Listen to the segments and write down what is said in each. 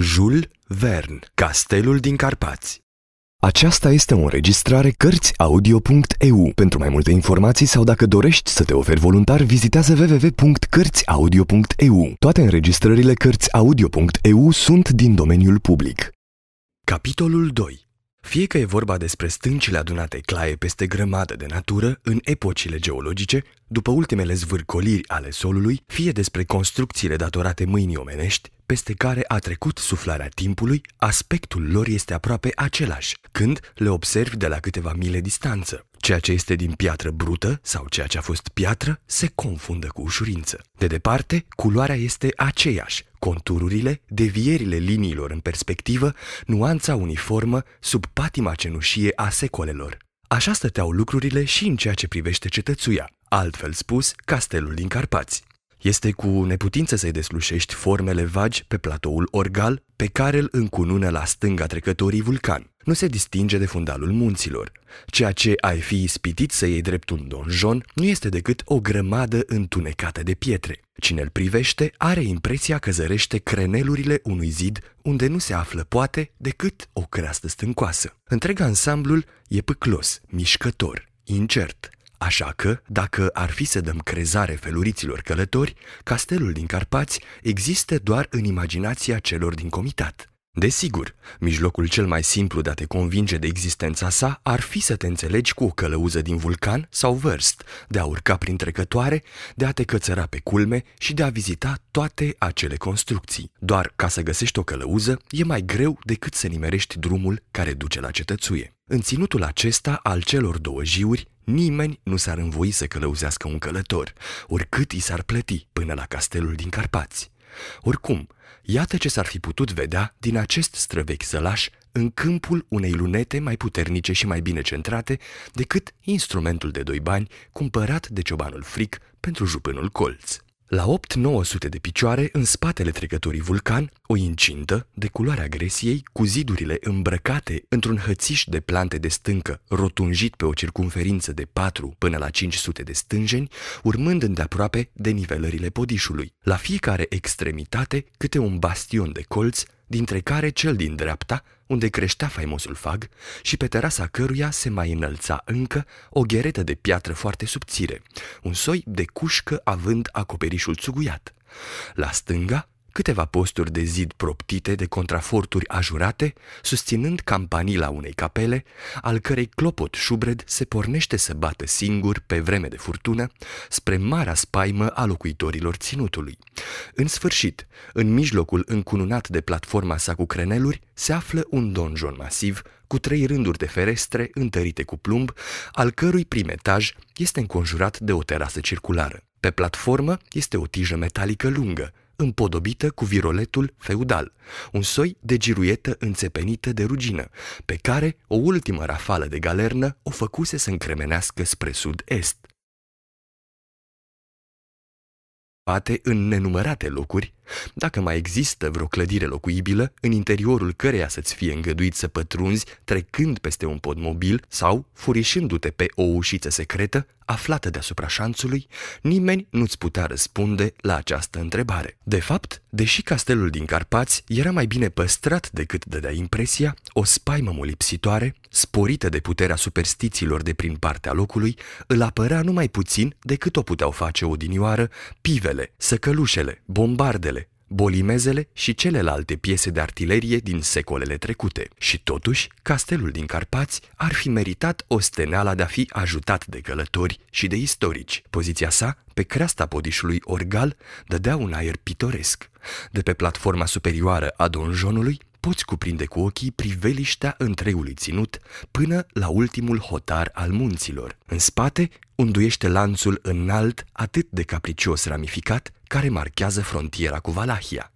Jules Verne, Castelul din Carpați Aceasta este o înregistrare Cărțiaudio.eu. Pentru mai multe informații sau dacă dorești să te oferi voluntar, vizitează www.cărțiaudio.eu. Toate înregistrările Cărțiaudio.eu sunt din domeniul public. Capitolul 2 fie că e vorba despre stâncile adunate claie peste grămadă de natură în epocile geologice, după ultimele zvârcoliri ale solului, fie despre construcțiile datorate mâinii omenești, peste care a trecut suflarea timpului, aspectul lor este aproape același, când le observi de la câteva mile distanță. Ceea ce este din piatră brută sau ceea ce a fost piatră se confundă cu ușurință. De departe, culoarea este aceeași, contururile, devierile liniilor în perspectivă, nuanța uniformă sub patima cenușie a secolelor. Așa stăteau lucrurile și în ceea ce privește cetățuia, altfel spus, castelul din Carpați. Este cu neputință să-i deslușești formele vagi pe platoul Orgal, pe care îl încunună la stânga trecătorii vulcan. Nu se distinge de fundalul munților. Ceea ce ai fi ispitit să iei drept un donjon nu este decât o grămadă întunecată de pietre. Cine îl privește are impresia că zărește crenelurile unui zid unde nu se află poate decât o creastă stâncoasă. Întreg ansamblul e pâclos, mișcător, incert, Așa că, dacă ar fi să dăm crezare feluriților călători, castelul din Carpați există doar în imaginația celor din comitat. Desigur, mijlocul cel mai simplu de a te convinge de existența sa ar fi să te înțelegi cu o călăuză din vulcan sau vârst, de a urca prin trecătoare, de a te cățăra pe culme și de a vizita toate acele construcții. Doar ca să găsești o călăuză e mai greu decât să nimerești drumul care duce la cetățuie. În ținutul acesta al celor două jiuri, nimeni nu s-ar învoi să călăuzească un călător, oricât i s-ar plăti până la castelul din Carpați. Oricum, iată ce s-ar fi putut vedea din acest străvechi sălaș în câmpul unei lunete mai puternice și mai bine centrate decât instrumentul de doi bani cumpărat de ciobanul fric pentru jupânul colț. La 8-900 de picioare, în spatele trecătorii vulcan, o incintă de culoarea gresiei, cu zidurile îmbrăcate într-un hățiș de plante de stâncă, rotunjit pe o circumferință de 4 până la 500 de stânjeni, urmând îndeaproape denivelările podișului. La fiecare extremitate, câte un bastion de colț, dintre care cel din dreapta, unde creștea faimosul fag și pe terasa căruia se mai înălța încă o gheretă de piatră foarte subțire, un soi de cușcă având acoperișul țuguiat. La stânga, câteva posturi de zid proptite de contraforturi ajurate, susținând campanila unei capele, al cărei clopot șubred se pornește să bată singur pe vreme de furtună spre marea spaimă a locuitorilor ținutului. În sfârșit, în mijlocul încununat de platforma sa cu creneluri, se află un donjon masiv cu trei rânduri de ferestre întărite cu plumb, al cărui prim etaj este înconjurat de o terasă circulară. Pe platformă este o tijă metalică lungă, împodobită cu viroletul feudal, un soi de giruietă înțepenită de rugină, pe care o ultimă rafală de galernă o făcuse să încremenească spre sud-est. Poate în nenumărate locuri, dacă mai există vreo clădire locuibilă, în interiorul căreia să-ți fie îngăduit să pătrunzi trecând peste un pod mobil sau furișându-te pe o ușiță secretă, aflată deasupra șanțului, nimeni nu-ți putea răspunde la această întrebare. De fapt, deși castelul din Carpați era mai bine păstrat decât dădea impresia, o spaimă molipsitoare, sporită de puterea superstițiilor de prin partea locului, îl apărea numai puțin decât o puteau face odinioară pivele, săcălușele, bombardele, bolimezele și celelalte piese de artilerie din secolele trecute. Și totuși, castelul din Carpați ar fi meritat o steneala de a fi ajutat de călători și de istorici. Poziția sa, pe creasta podișului Orgal, dădea un aer pitoresc. De pe platforma superioară a donjonului, poți cuprinde cu ochii priveliștea întregului ținut până la ultimul hotar al munților. În spate, unduiește lanțul înalt atât de capricios ramificat care marchează frontiera cu Valahia.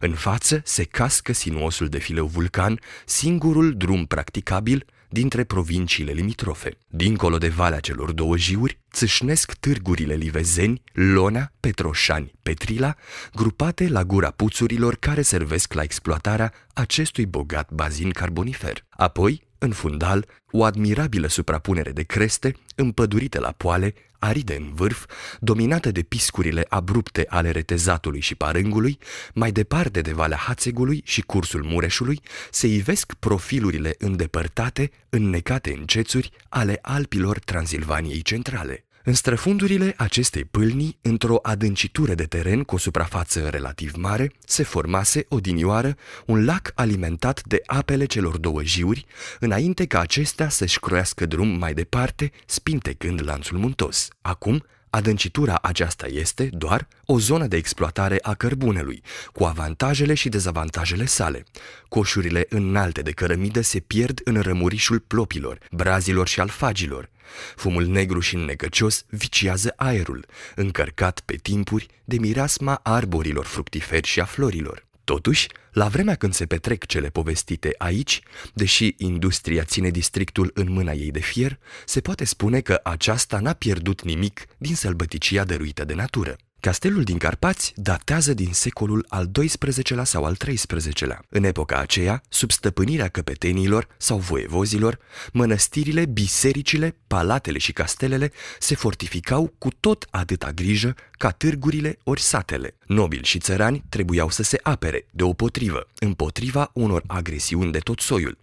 În față se cască sinuosul de fileu vulcan, singurul drum practicabil dintre provinciile limitrofe. Dincolo de valea celor două jiuri, țâșnesc târgurile livezeni, Lona, Petroșani, Petrila, grupate la gura puțurilor care servesc la exploatarea acestui bogat bazin carbonifer. Apoi, în fundal, o admirabilă suprapunere de creste, împădurite la poale, aride în vârf, dominată de piscurile abrupte ale retezatului și parângului, mai departe de Valea Hațegului și cursul Mureșului, se ivesc profilurile îndepărtate, înnecate în cețuri ale Alpilor Transilvaniei centrale. În străfundurile acestei pâlnii, într-o adâncitură de teren cu o suprafață relativ mare, se formase odinioară un lac alimentat de apele celor două jiuri, înainte ca acestea să-și croiască drum mai departe, spintecând lanțul muntos. Acum, Adâncitura aceasta este doar o zonă de exploatare a cărbunelui, cu avantajele și dezavantajele sale. Coșurile înalte de cărămidă se pierd în rămurișul plopilor, brazilor și alfagilor. Fumul negru și necăcios viciază aerul, încărcat pe timpuri de mirasma arborilor fructiferi și a florilor. Totuși, la vremea când se petrec cele povestite aici, deși industria ține districtul în mâna ei de fier, se poate spune că aceasta n-a pierdut nimic din sălbăticia dăruită de natură. Castelul din Carpați datează din secolul al XII-lea sau al XIII-lea. În epoca aceea, sub stăpânirea căpetenilor sau voievozilor, mănăstirile, bisericile, palatele și castelele se fortificau cu tot atâta grijă ca târgurile ori satele. Nobili și țărani trebuiau să se apere, deopotrivă, împotriva unor agresiuni de tot soiul.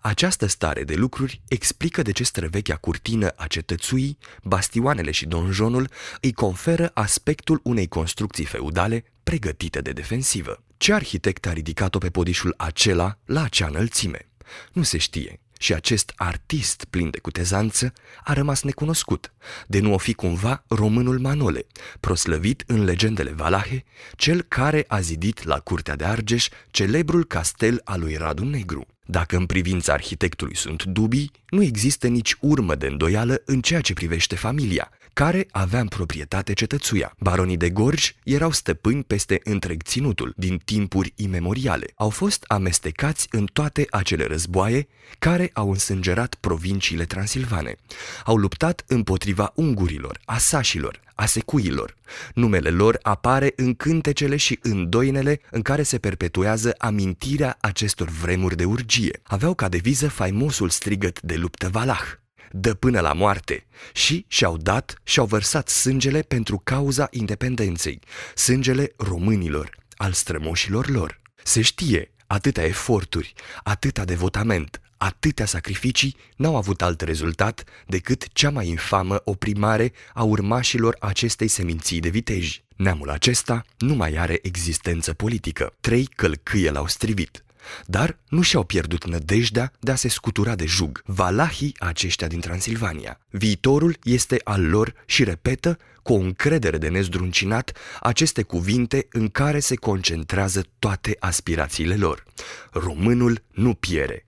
Această stare de lucruri explică de ce străvechea curtină a cetățuii, bastioanele și donjonul îi conferă aspectul unei construcții feudale pregătite de defensivă. Ce arhitect a ridicat-o pe podișul acela la acea înălțime? Nu se știe, și acest artist plin de cutezanță a rămas necunoscut, de nu o fi cumva românul Manole, proslăvit în legendele valahe, cel care a zidit la curtea de Argeș celebrul castel al lui Radu Negru. Dacă în privința arhitectului sunt dubii, nu există nici urmă de îndoială în ceea ce privește familia, care avea în proprietate cetățuia. Baronii de Gorj erau stăpâni peste întreg ținutul din timpuri imemoriale. Au fost amestecați în toate acele războaie care au însângerat provinciile transilvane. Au luptat împotriva ungurilor, asașilor, a secuilor. Numele lor apare în cântecele și în doinele în care se perpetuează amintirea acestor vremuri de urgie. Aveau ca deviză faimosul strigăt de luptă valah dă până la moarte și și-au dat și-au vărsat sângele pentru cauza independenței, sângele românilor, al strămoșilor lor. Se știe, atâtea eforturi, atâta devotament, atâtea sacrificii n-au avut alt rezultat decât cea mai infamă oprimare a urmașilor acestei seminții de viteji. Neamul acesta nu mai are existență politică. Trei călcâie l-au strivit. Dar nu și-au pierdut nădejdea de a se scutura de jug. Valahii aceștia din Transilvania. Viitorul este al lor și repetă cu o încredere de nezdruncinat aceste cuvinte în care se concentrează toate aspirațiile lor. Românul nu piere,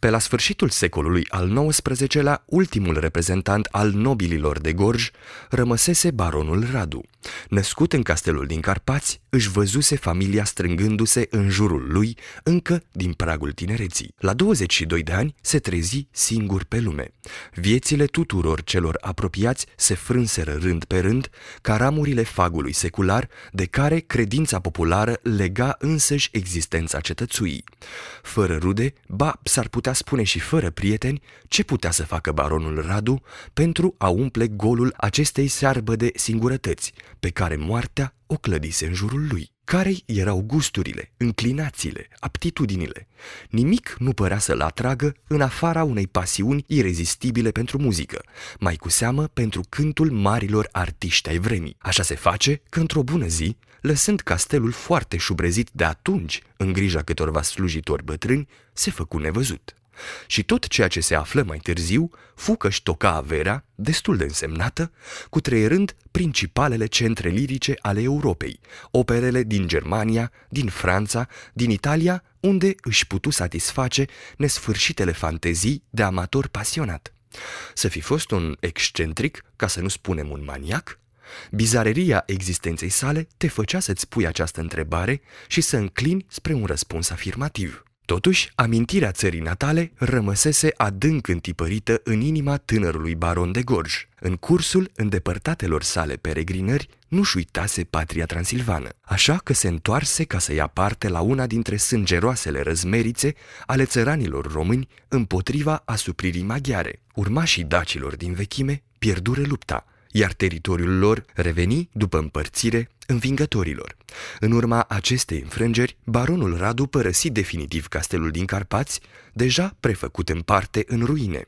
pe la sfârșitul secolului al XIX-lea, ultimul reprezentant al nobililor de Gorj rămăsese baronul Radu. Născut în castelul din Carpați, își văzuse familia strângându-se în jurul lui încă din pragul tinereții. La 22 de ani se trezi singur pe lume. Viețile tuturor celor apropiați se frânseră rând pe rând ca ramurile fagului secular de care credința populară lega însăși existența cetățuii. Fără rude, ba s-ar putea putea spune și fără prieteni ce putea să facă baronul Radu pentru a umple golul acestei searbă de singurătăți pe care moartea o clădise în jurul lui. Care erau gusturile, înclinațiile, aptitudinile? Nimic nu părea să-l atragă în afara unei pasiuni irezistibile pentru muzică, mai cu seamă pentru cântul marilor artiști ai vremii. Așa se face că într-o bună zi, lăsând castelul foarte șubrezit de atunci în grija câtorva slujitori bătrâni, se făcu nevăzut și tot ceea ce se află mai târziu fu că-și toca averea, destul de însemnată, cu treierând principalele centre lirice ale Europei, operele din Germania, din Franța, din Italia, unde își putu satisface nesfârșitele fantezii de amator pasionat. Să fi fost un excentric, ca să nu spunem un maniac, Bizareria existenței sale te făcea să-ți pui această întrebare și să înclini spre un răspuns afirmativ. Totuși, amintirea țării natale rămăsese adânc întipărită în inima tânărului baron de Gorj. În cursul îndepărtatelor sale peregrinări, nu-și uitase patria transilvană, așa că se întoarse ca să ia parte la una dintre sângeroasele răzmerițe ale țăranilor români împotriva asupririi maghiare. Urmașii dacilor din vechime pierdură lupta, iar teritoriul lor reveni, după împărțire, învingătorilor. În urma acestei înfrângeri, baronul Radu părăsi definitiv castelul din Carpați, deja prefăcut în parte în ruine.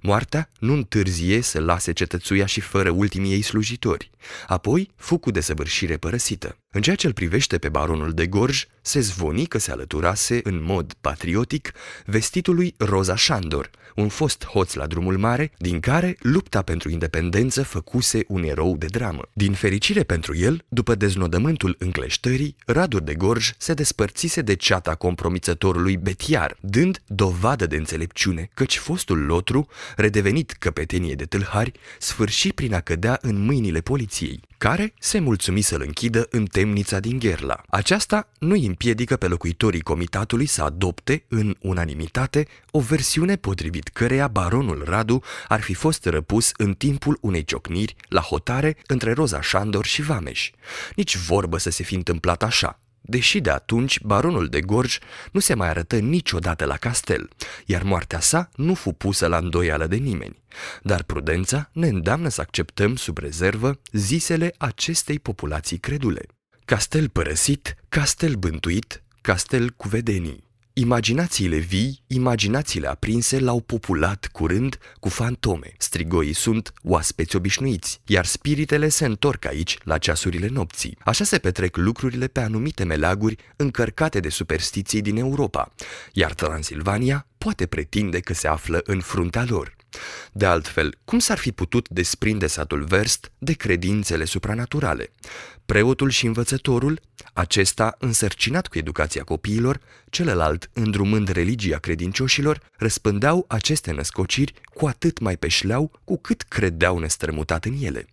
Moartea nu întârzie să lase cetățuia și fără ultimii ei slujitori. Apoi fu cu desăvârșire părăsită. În ceea ce îl privește pe baronul de Gorj, se zvoni că se alăturase în mod patriotic vestitului Roza Șandor, un fost hoț la drumul mare, din care lupta pentru independență făcuse un erou de dramă. Din fericire pentru el, după deznodământul încleștării, Radur de Gorj se despărțise de ceata compromițătorului Betiar, dând dovadă de înțelepciune, căci fostul lotru, redevenit căpetenie de tâlhari, sfârși prin a cădea în mâinile poliției, care se mulțumi să-l închidă în temnița din Gherla. Aceasta nu îi împiedică pe locuitorii comitatului să adopte, în unanimitate, o versiune potrivit căreia baronul Radu ar fi fost răpus în timpul unei ciocniri la hotare între Roza Șandor și Vameș. Nici vorbă să se fi întâmplat așa, deși de atunci baronul de Gorj nu se mai arătă niciodată la castel, iar moartea sa nu fu pusă la îndoială de nimeni. Dar prudența ne îndeamnă să acceptăm sub rezervă zisele acestei populații credule. Castel părăsit, castel bântuit, castel cu vedenii. Imaginațiile vii, imaginațiile aprinse l-au populat curând cu fantome. Strigoii sunt oaspeți obișnuiți, iar spiritele se întorc aici la ceasurile nopții. Așa se petrec lucrurile pe anumite meleaguri încărcate de superstiții din Europa, iar Transilvania poate pretinde că se află în fruntea lor. De altfel, cum s-ar fi putut desprinde satul Verst de credințele supranaturale? Preotul și învățătorul, acesta însărcinat cu educația copiilor, celălalt îndrumând religia credincioșilor, răspândeau aceste născociri cu atât mai pe șleau cu cât credeau nestrămutat în ele.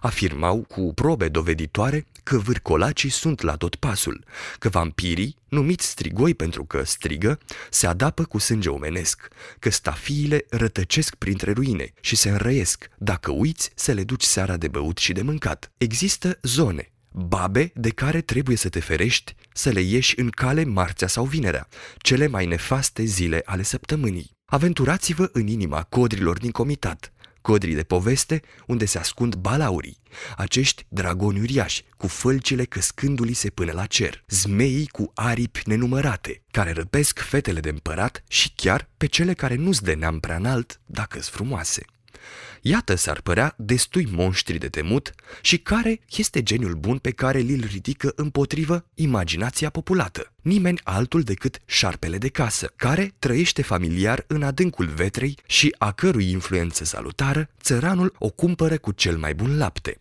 Afirmau cu probe doveditoare că vârcolacii sunt la tot pasul, că vampirii, numiți strigoi pentru că strigă, se adapă cu sânge omenesc, că stafiile rătăcesc printre ruine și se înrăiesc, dacă uiți să le duci seara de băut și de mâncat. Există zone, babe de care trebuie să te ferești, să le ieși în cale marțea sau vinerea, cele mai nefaste zile ale săptămânii. Aventurați-vă în inima codrilor din comitat, codrii de poveste unde se ascund balaurii, acești dragoni uriași, cu fălcile căscându-li se până la cer, zmeii cu aripi nenumărate, care răpesc fetele de împărat și chiar pe cele care nu-s de neam prea înalt, dacă-s frumoase. Iată s-ar părea destui monștri de temut și care este geniul bun pe care li-l ridică împotrivă imaginația populată. Nimeni altul decât șarpele de casă, care trăiește familiar în adâncul vetrei și a cărui influență salutară țăranul o cumpără cu cel mai bun lapte.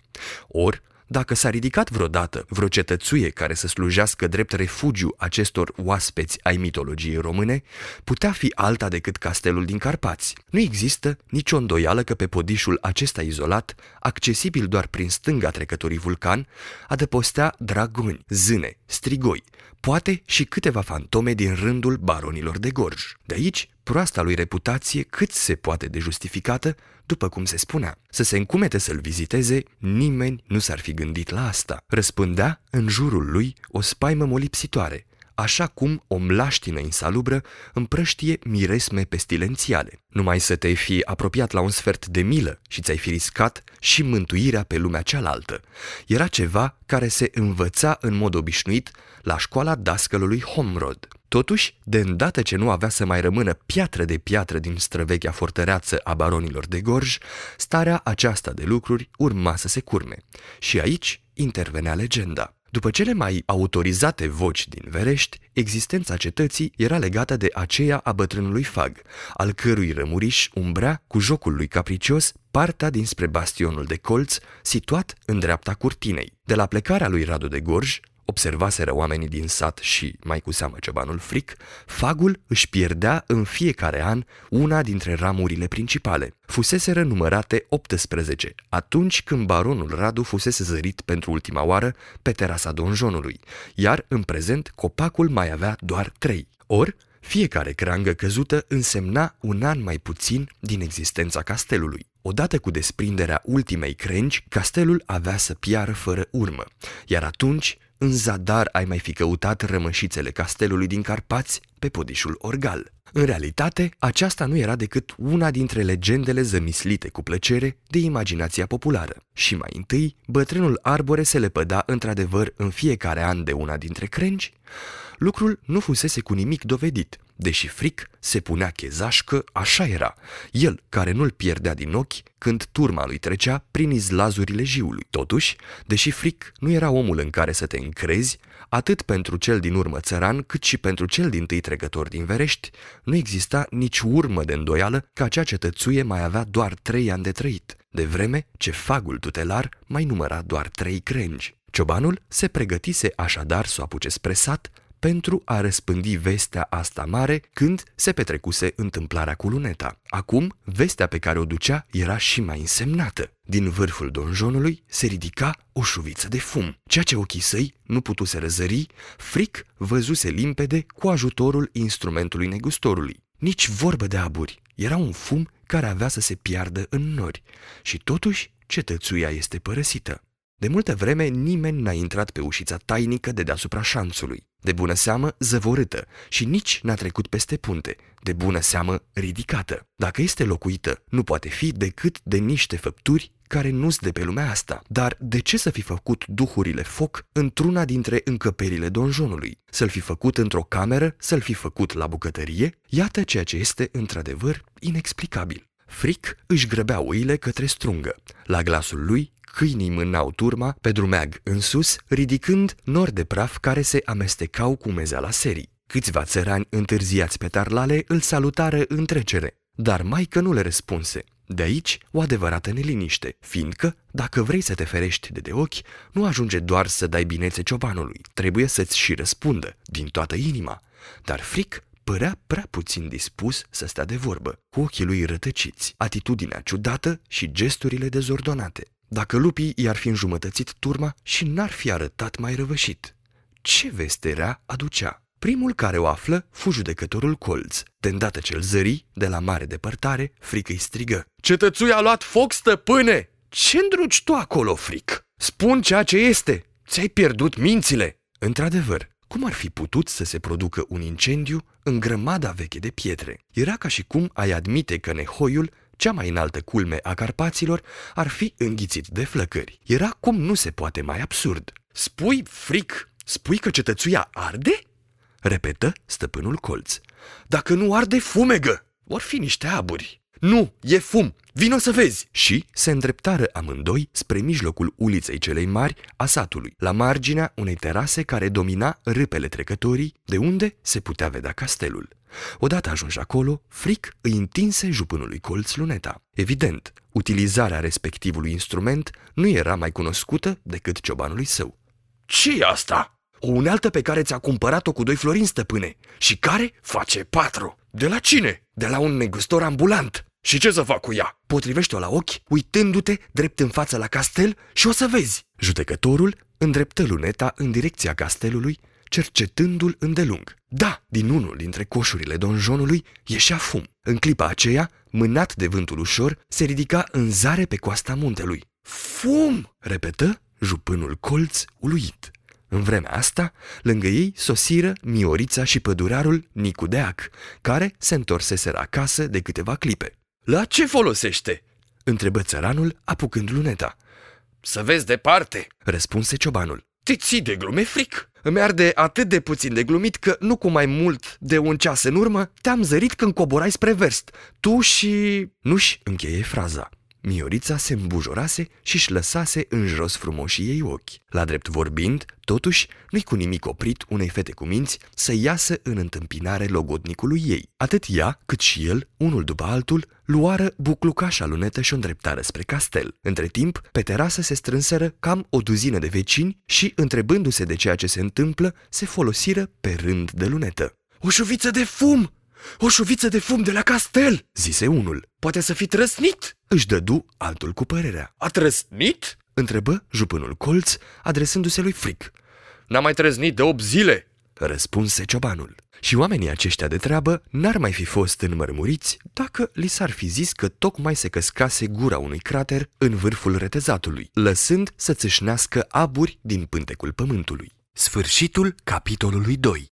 Or, dacă s-a ridicat vreodată vreo cetățuie care să slujească drept refugiu acestor oaspeți ai mitologiei române, putea fi alta decât castelul din Carpați. Nu există nicio îndoială că pe podișul acesta izolat, accesibil doar prin stânga trecătorii vulcan, adăpostea dragoni, zâne, strigoi, poate și câteva fantome din rândul baronilor de Gorj. De aici, proasta lui reputație cât se poate de justificată, după cum se spunea. Să se încumete să-l viziteze, nimeni nu s-ar fi gândit la asta. Răspândea în jurul lui o spaimă molipsitoare, așa cum o mlaștină insalubră împrăștie miresme pestilențiale. Numai să te fi apropiat la un sfert de milă și ți-ai fi riscat și mântuirea pe lumea cealaltă. Era ceva care se învăța în mod obișnuit la școala dascălului Homrod. Totuși, de îndată ce nu avea să mai rămână piatră de piatră din străvechea fortăreață a baronilor de Gorj, starea aceasta de lucruri urma să se curme. Și aici intervenea legenda. După cele mai autorizate voci din Verești, existența cetății era legată de aceea a bătrânului Fag, al cărui rămuriș umbrea cu jocul lui capricios partea dinspre bastionul de colț, situat în dreapta curtinei. De la plecarea lui Radu de Gorj, observaseră oamenii din sat și, mai cu seamă cebanul fric, fagul își pierdea în fiecare an una dintre ramurile principale. Fuseseră numărate 18, atunci când baronul Radu fusese zărit pentru ultima oară pe terasa donjonului, iar în prezent copacul mai avea doar 3. Or, fiecare creangă căzută însemna un an mai puțin din existența castelului. Odată cu desprinderea ultimei crengi, castelul avea să piară fără urmă, iar atunci în zadar ai mai fi căutat rămășițele castelului din Carpați pe podișul Orgal. În realitate, aceasta nu era decât una dintre legendele zămislite cu plăcere de imaginația populară. Și mai întâi, bătrânul arbore se lepăda într-adevăr în fiecare an de una dintre crengi, lucrul nu fusese cu nimic dovedit, deși fric se punea chezaș că așa era, el care nu-l pierdea din ochi când turma lui trecea prin izlazurile jiului. Totuși, deși fric nu era omul în care să te încrezi, atât pentru cel din urmă țăran, cât și pentru cel din tâi trecător din Verești, nu exista nici urmă de îndoială că acea cetățuie mai avea doar trei ani de trăit, de vreme ce fagul tutelar mai număra doar trei crengi. Ciobanul se pregătise așadar să o apuce spre sat, pentru a răspândi vestea asta mare când se petrecuse întâmplarea cu luneta. Acum, vestea pe care o ducea era și mai însemnată. Din vârful donjonului se ridica o șuviță de fum. Ceea ce ochii săi nu putuse răzări, fric văzuse limpede cu ajutorul instrumentului negustorului. Nici vorbă de aburi. Era un fum care avea să se piardă în nori. Și totuși, cetățuia este părăsită. De multă vreme nimeni n-a intrat pe ușița tainică de deasupra șanțului, de bună seamă zăvorâtă și nici n-a trecut peste punte, de bună seamă ridicată. Dacă este locuită, nu poate fi decât de niște făpturi care nu-s de pe lumea asta. Dar de ce să fi făcut duhurile foc într-una dintre încăperile donjonului? Să-l fi făcut într-o cameră, să-l fi făcut la bucătărie? Iată ceea ce este într-adevăr inexplicabil. Fric își grăbea oile către strungă. La glasul lui câinii mânau turma pe drumeag în sus, ridicând nori de praf care se amestecau cu mezeala serii. Câțiva țărani întârziați pe tarlale îl salutară în trecere, dar maică nu le răspunse. De aici o adevărată neliniște, fiindcă, dacă vrei să te ferești de de ochi, nu ajunge doar să dai binețe ciobanului, trebuie să-ți și răspundă, din toată inima. Dar fric părea prea puțin dispus să stea de vorbă, cu ochii lui rătăciți, atitudinea ciudată și gesturile dezordonate dacă lupii i-ar fi înjumătățit turma și n-ar fi arătat mai răvășit. Ce veste rea aducea? Primul care o află fu judecătorul Colț. De îndată ce-l zări, de la mare depărtare, frică îi strigă. Cetățuia a luat foc, stăpâne! Ce îndruci tu acolo, fric? Spun ceea ce este! Ți-ai pierdut mințile! Într-adevăr, cum ar fi putut să se producă un incendiu în grămada veche de pietre? Era ca și cum ai admite că nehoiul cea mai înaltă culme a Carpaților, ar fi înghițit de flăcări. Era cum nu se poate mai absurd. Spui, fric, spui că cetățuia arde? Repetă stăpânul colț. Dacă nu arde, fumegă! Vor fi niște aburi. Nu, e fum! Vino să vezi! Și se îndreptară amândoi spre mijlocul uliței celei mari a satului, la marginea unei terase care domina râpele trecătorii, de unde se putea vedea castelul. Odată ajunși acolo, Fric îi întinse jupânului colț luneta. Evident, utilizarea respectivului instrument nu era mai cunoscută decât ciobanului său. ce e asta? O unealtă pe care ți-a cumpărat-o cu doi florini, stăpâne, și care face patru. De la cine? De la un negustor ambulant. Și ce să fac cu ea? Potrivește-o la ochi, uitându-te drept în față la castel și o să vezi. Judecătorul îndreptă luneta în direcția castelului cercetându-l îndelung. Da, din unul dintre coșurile donjonului ieșea fum. În clipa aceea, mânat de vântul ușor, se ridica în zare pe coasta muntelui. Fum! repetă jupânul colț uluit. În vremea asta, lângă ei sosiră Miorița și pădurarul Nicu Deac, care se întorseseră acasă de câteva clipe. La ce folosește?" întrebă țăranul, apucând luneta. Să vezi departe," răspunse ciobanul. Te ții de glume fric. Îmi arde atât de puțin de glumit că nu cu mai mult de un ceas în urmă te-am zărit când coborai spre verst. Tu și... Nu-și încheie fraza. Miorița se îmbujorase și își lăsase în jos frumoșii ei ochi. La drept vorbind, totuși, nu-i cu nimic oprit unei fete cu minți să iasă în întâmpinare logodnicului ei. Atât ea, cât și el, unul după altul, luară buclucașa lunetă și o îndreptară spre castel. Între timp, pe terasă se strânseră cam o duzină de vecini și, întrebându-se de ceea ce se întâmplă, se folosiră pe rând de lunetă. O șuviță de fum!" O șuviță de fum de la castel!" zise unul. Poate să fi trăsnit!" Își dădu altul cu părerea. A trăsnit?" întrebă jupânul colț, adresându-se lui Fric. N-a mai trăznit de 8 zile!" răspunse ciobanul. Și oamenii aceștia de treabă n-ar mai fi fost înmărmuriți dacă li s-ar fi zis că tocmai se căscase gura unui crater în vârful retezatului, lăsând să țâșnească aburi din pântecul pământului. Sfârșitul capitolului 2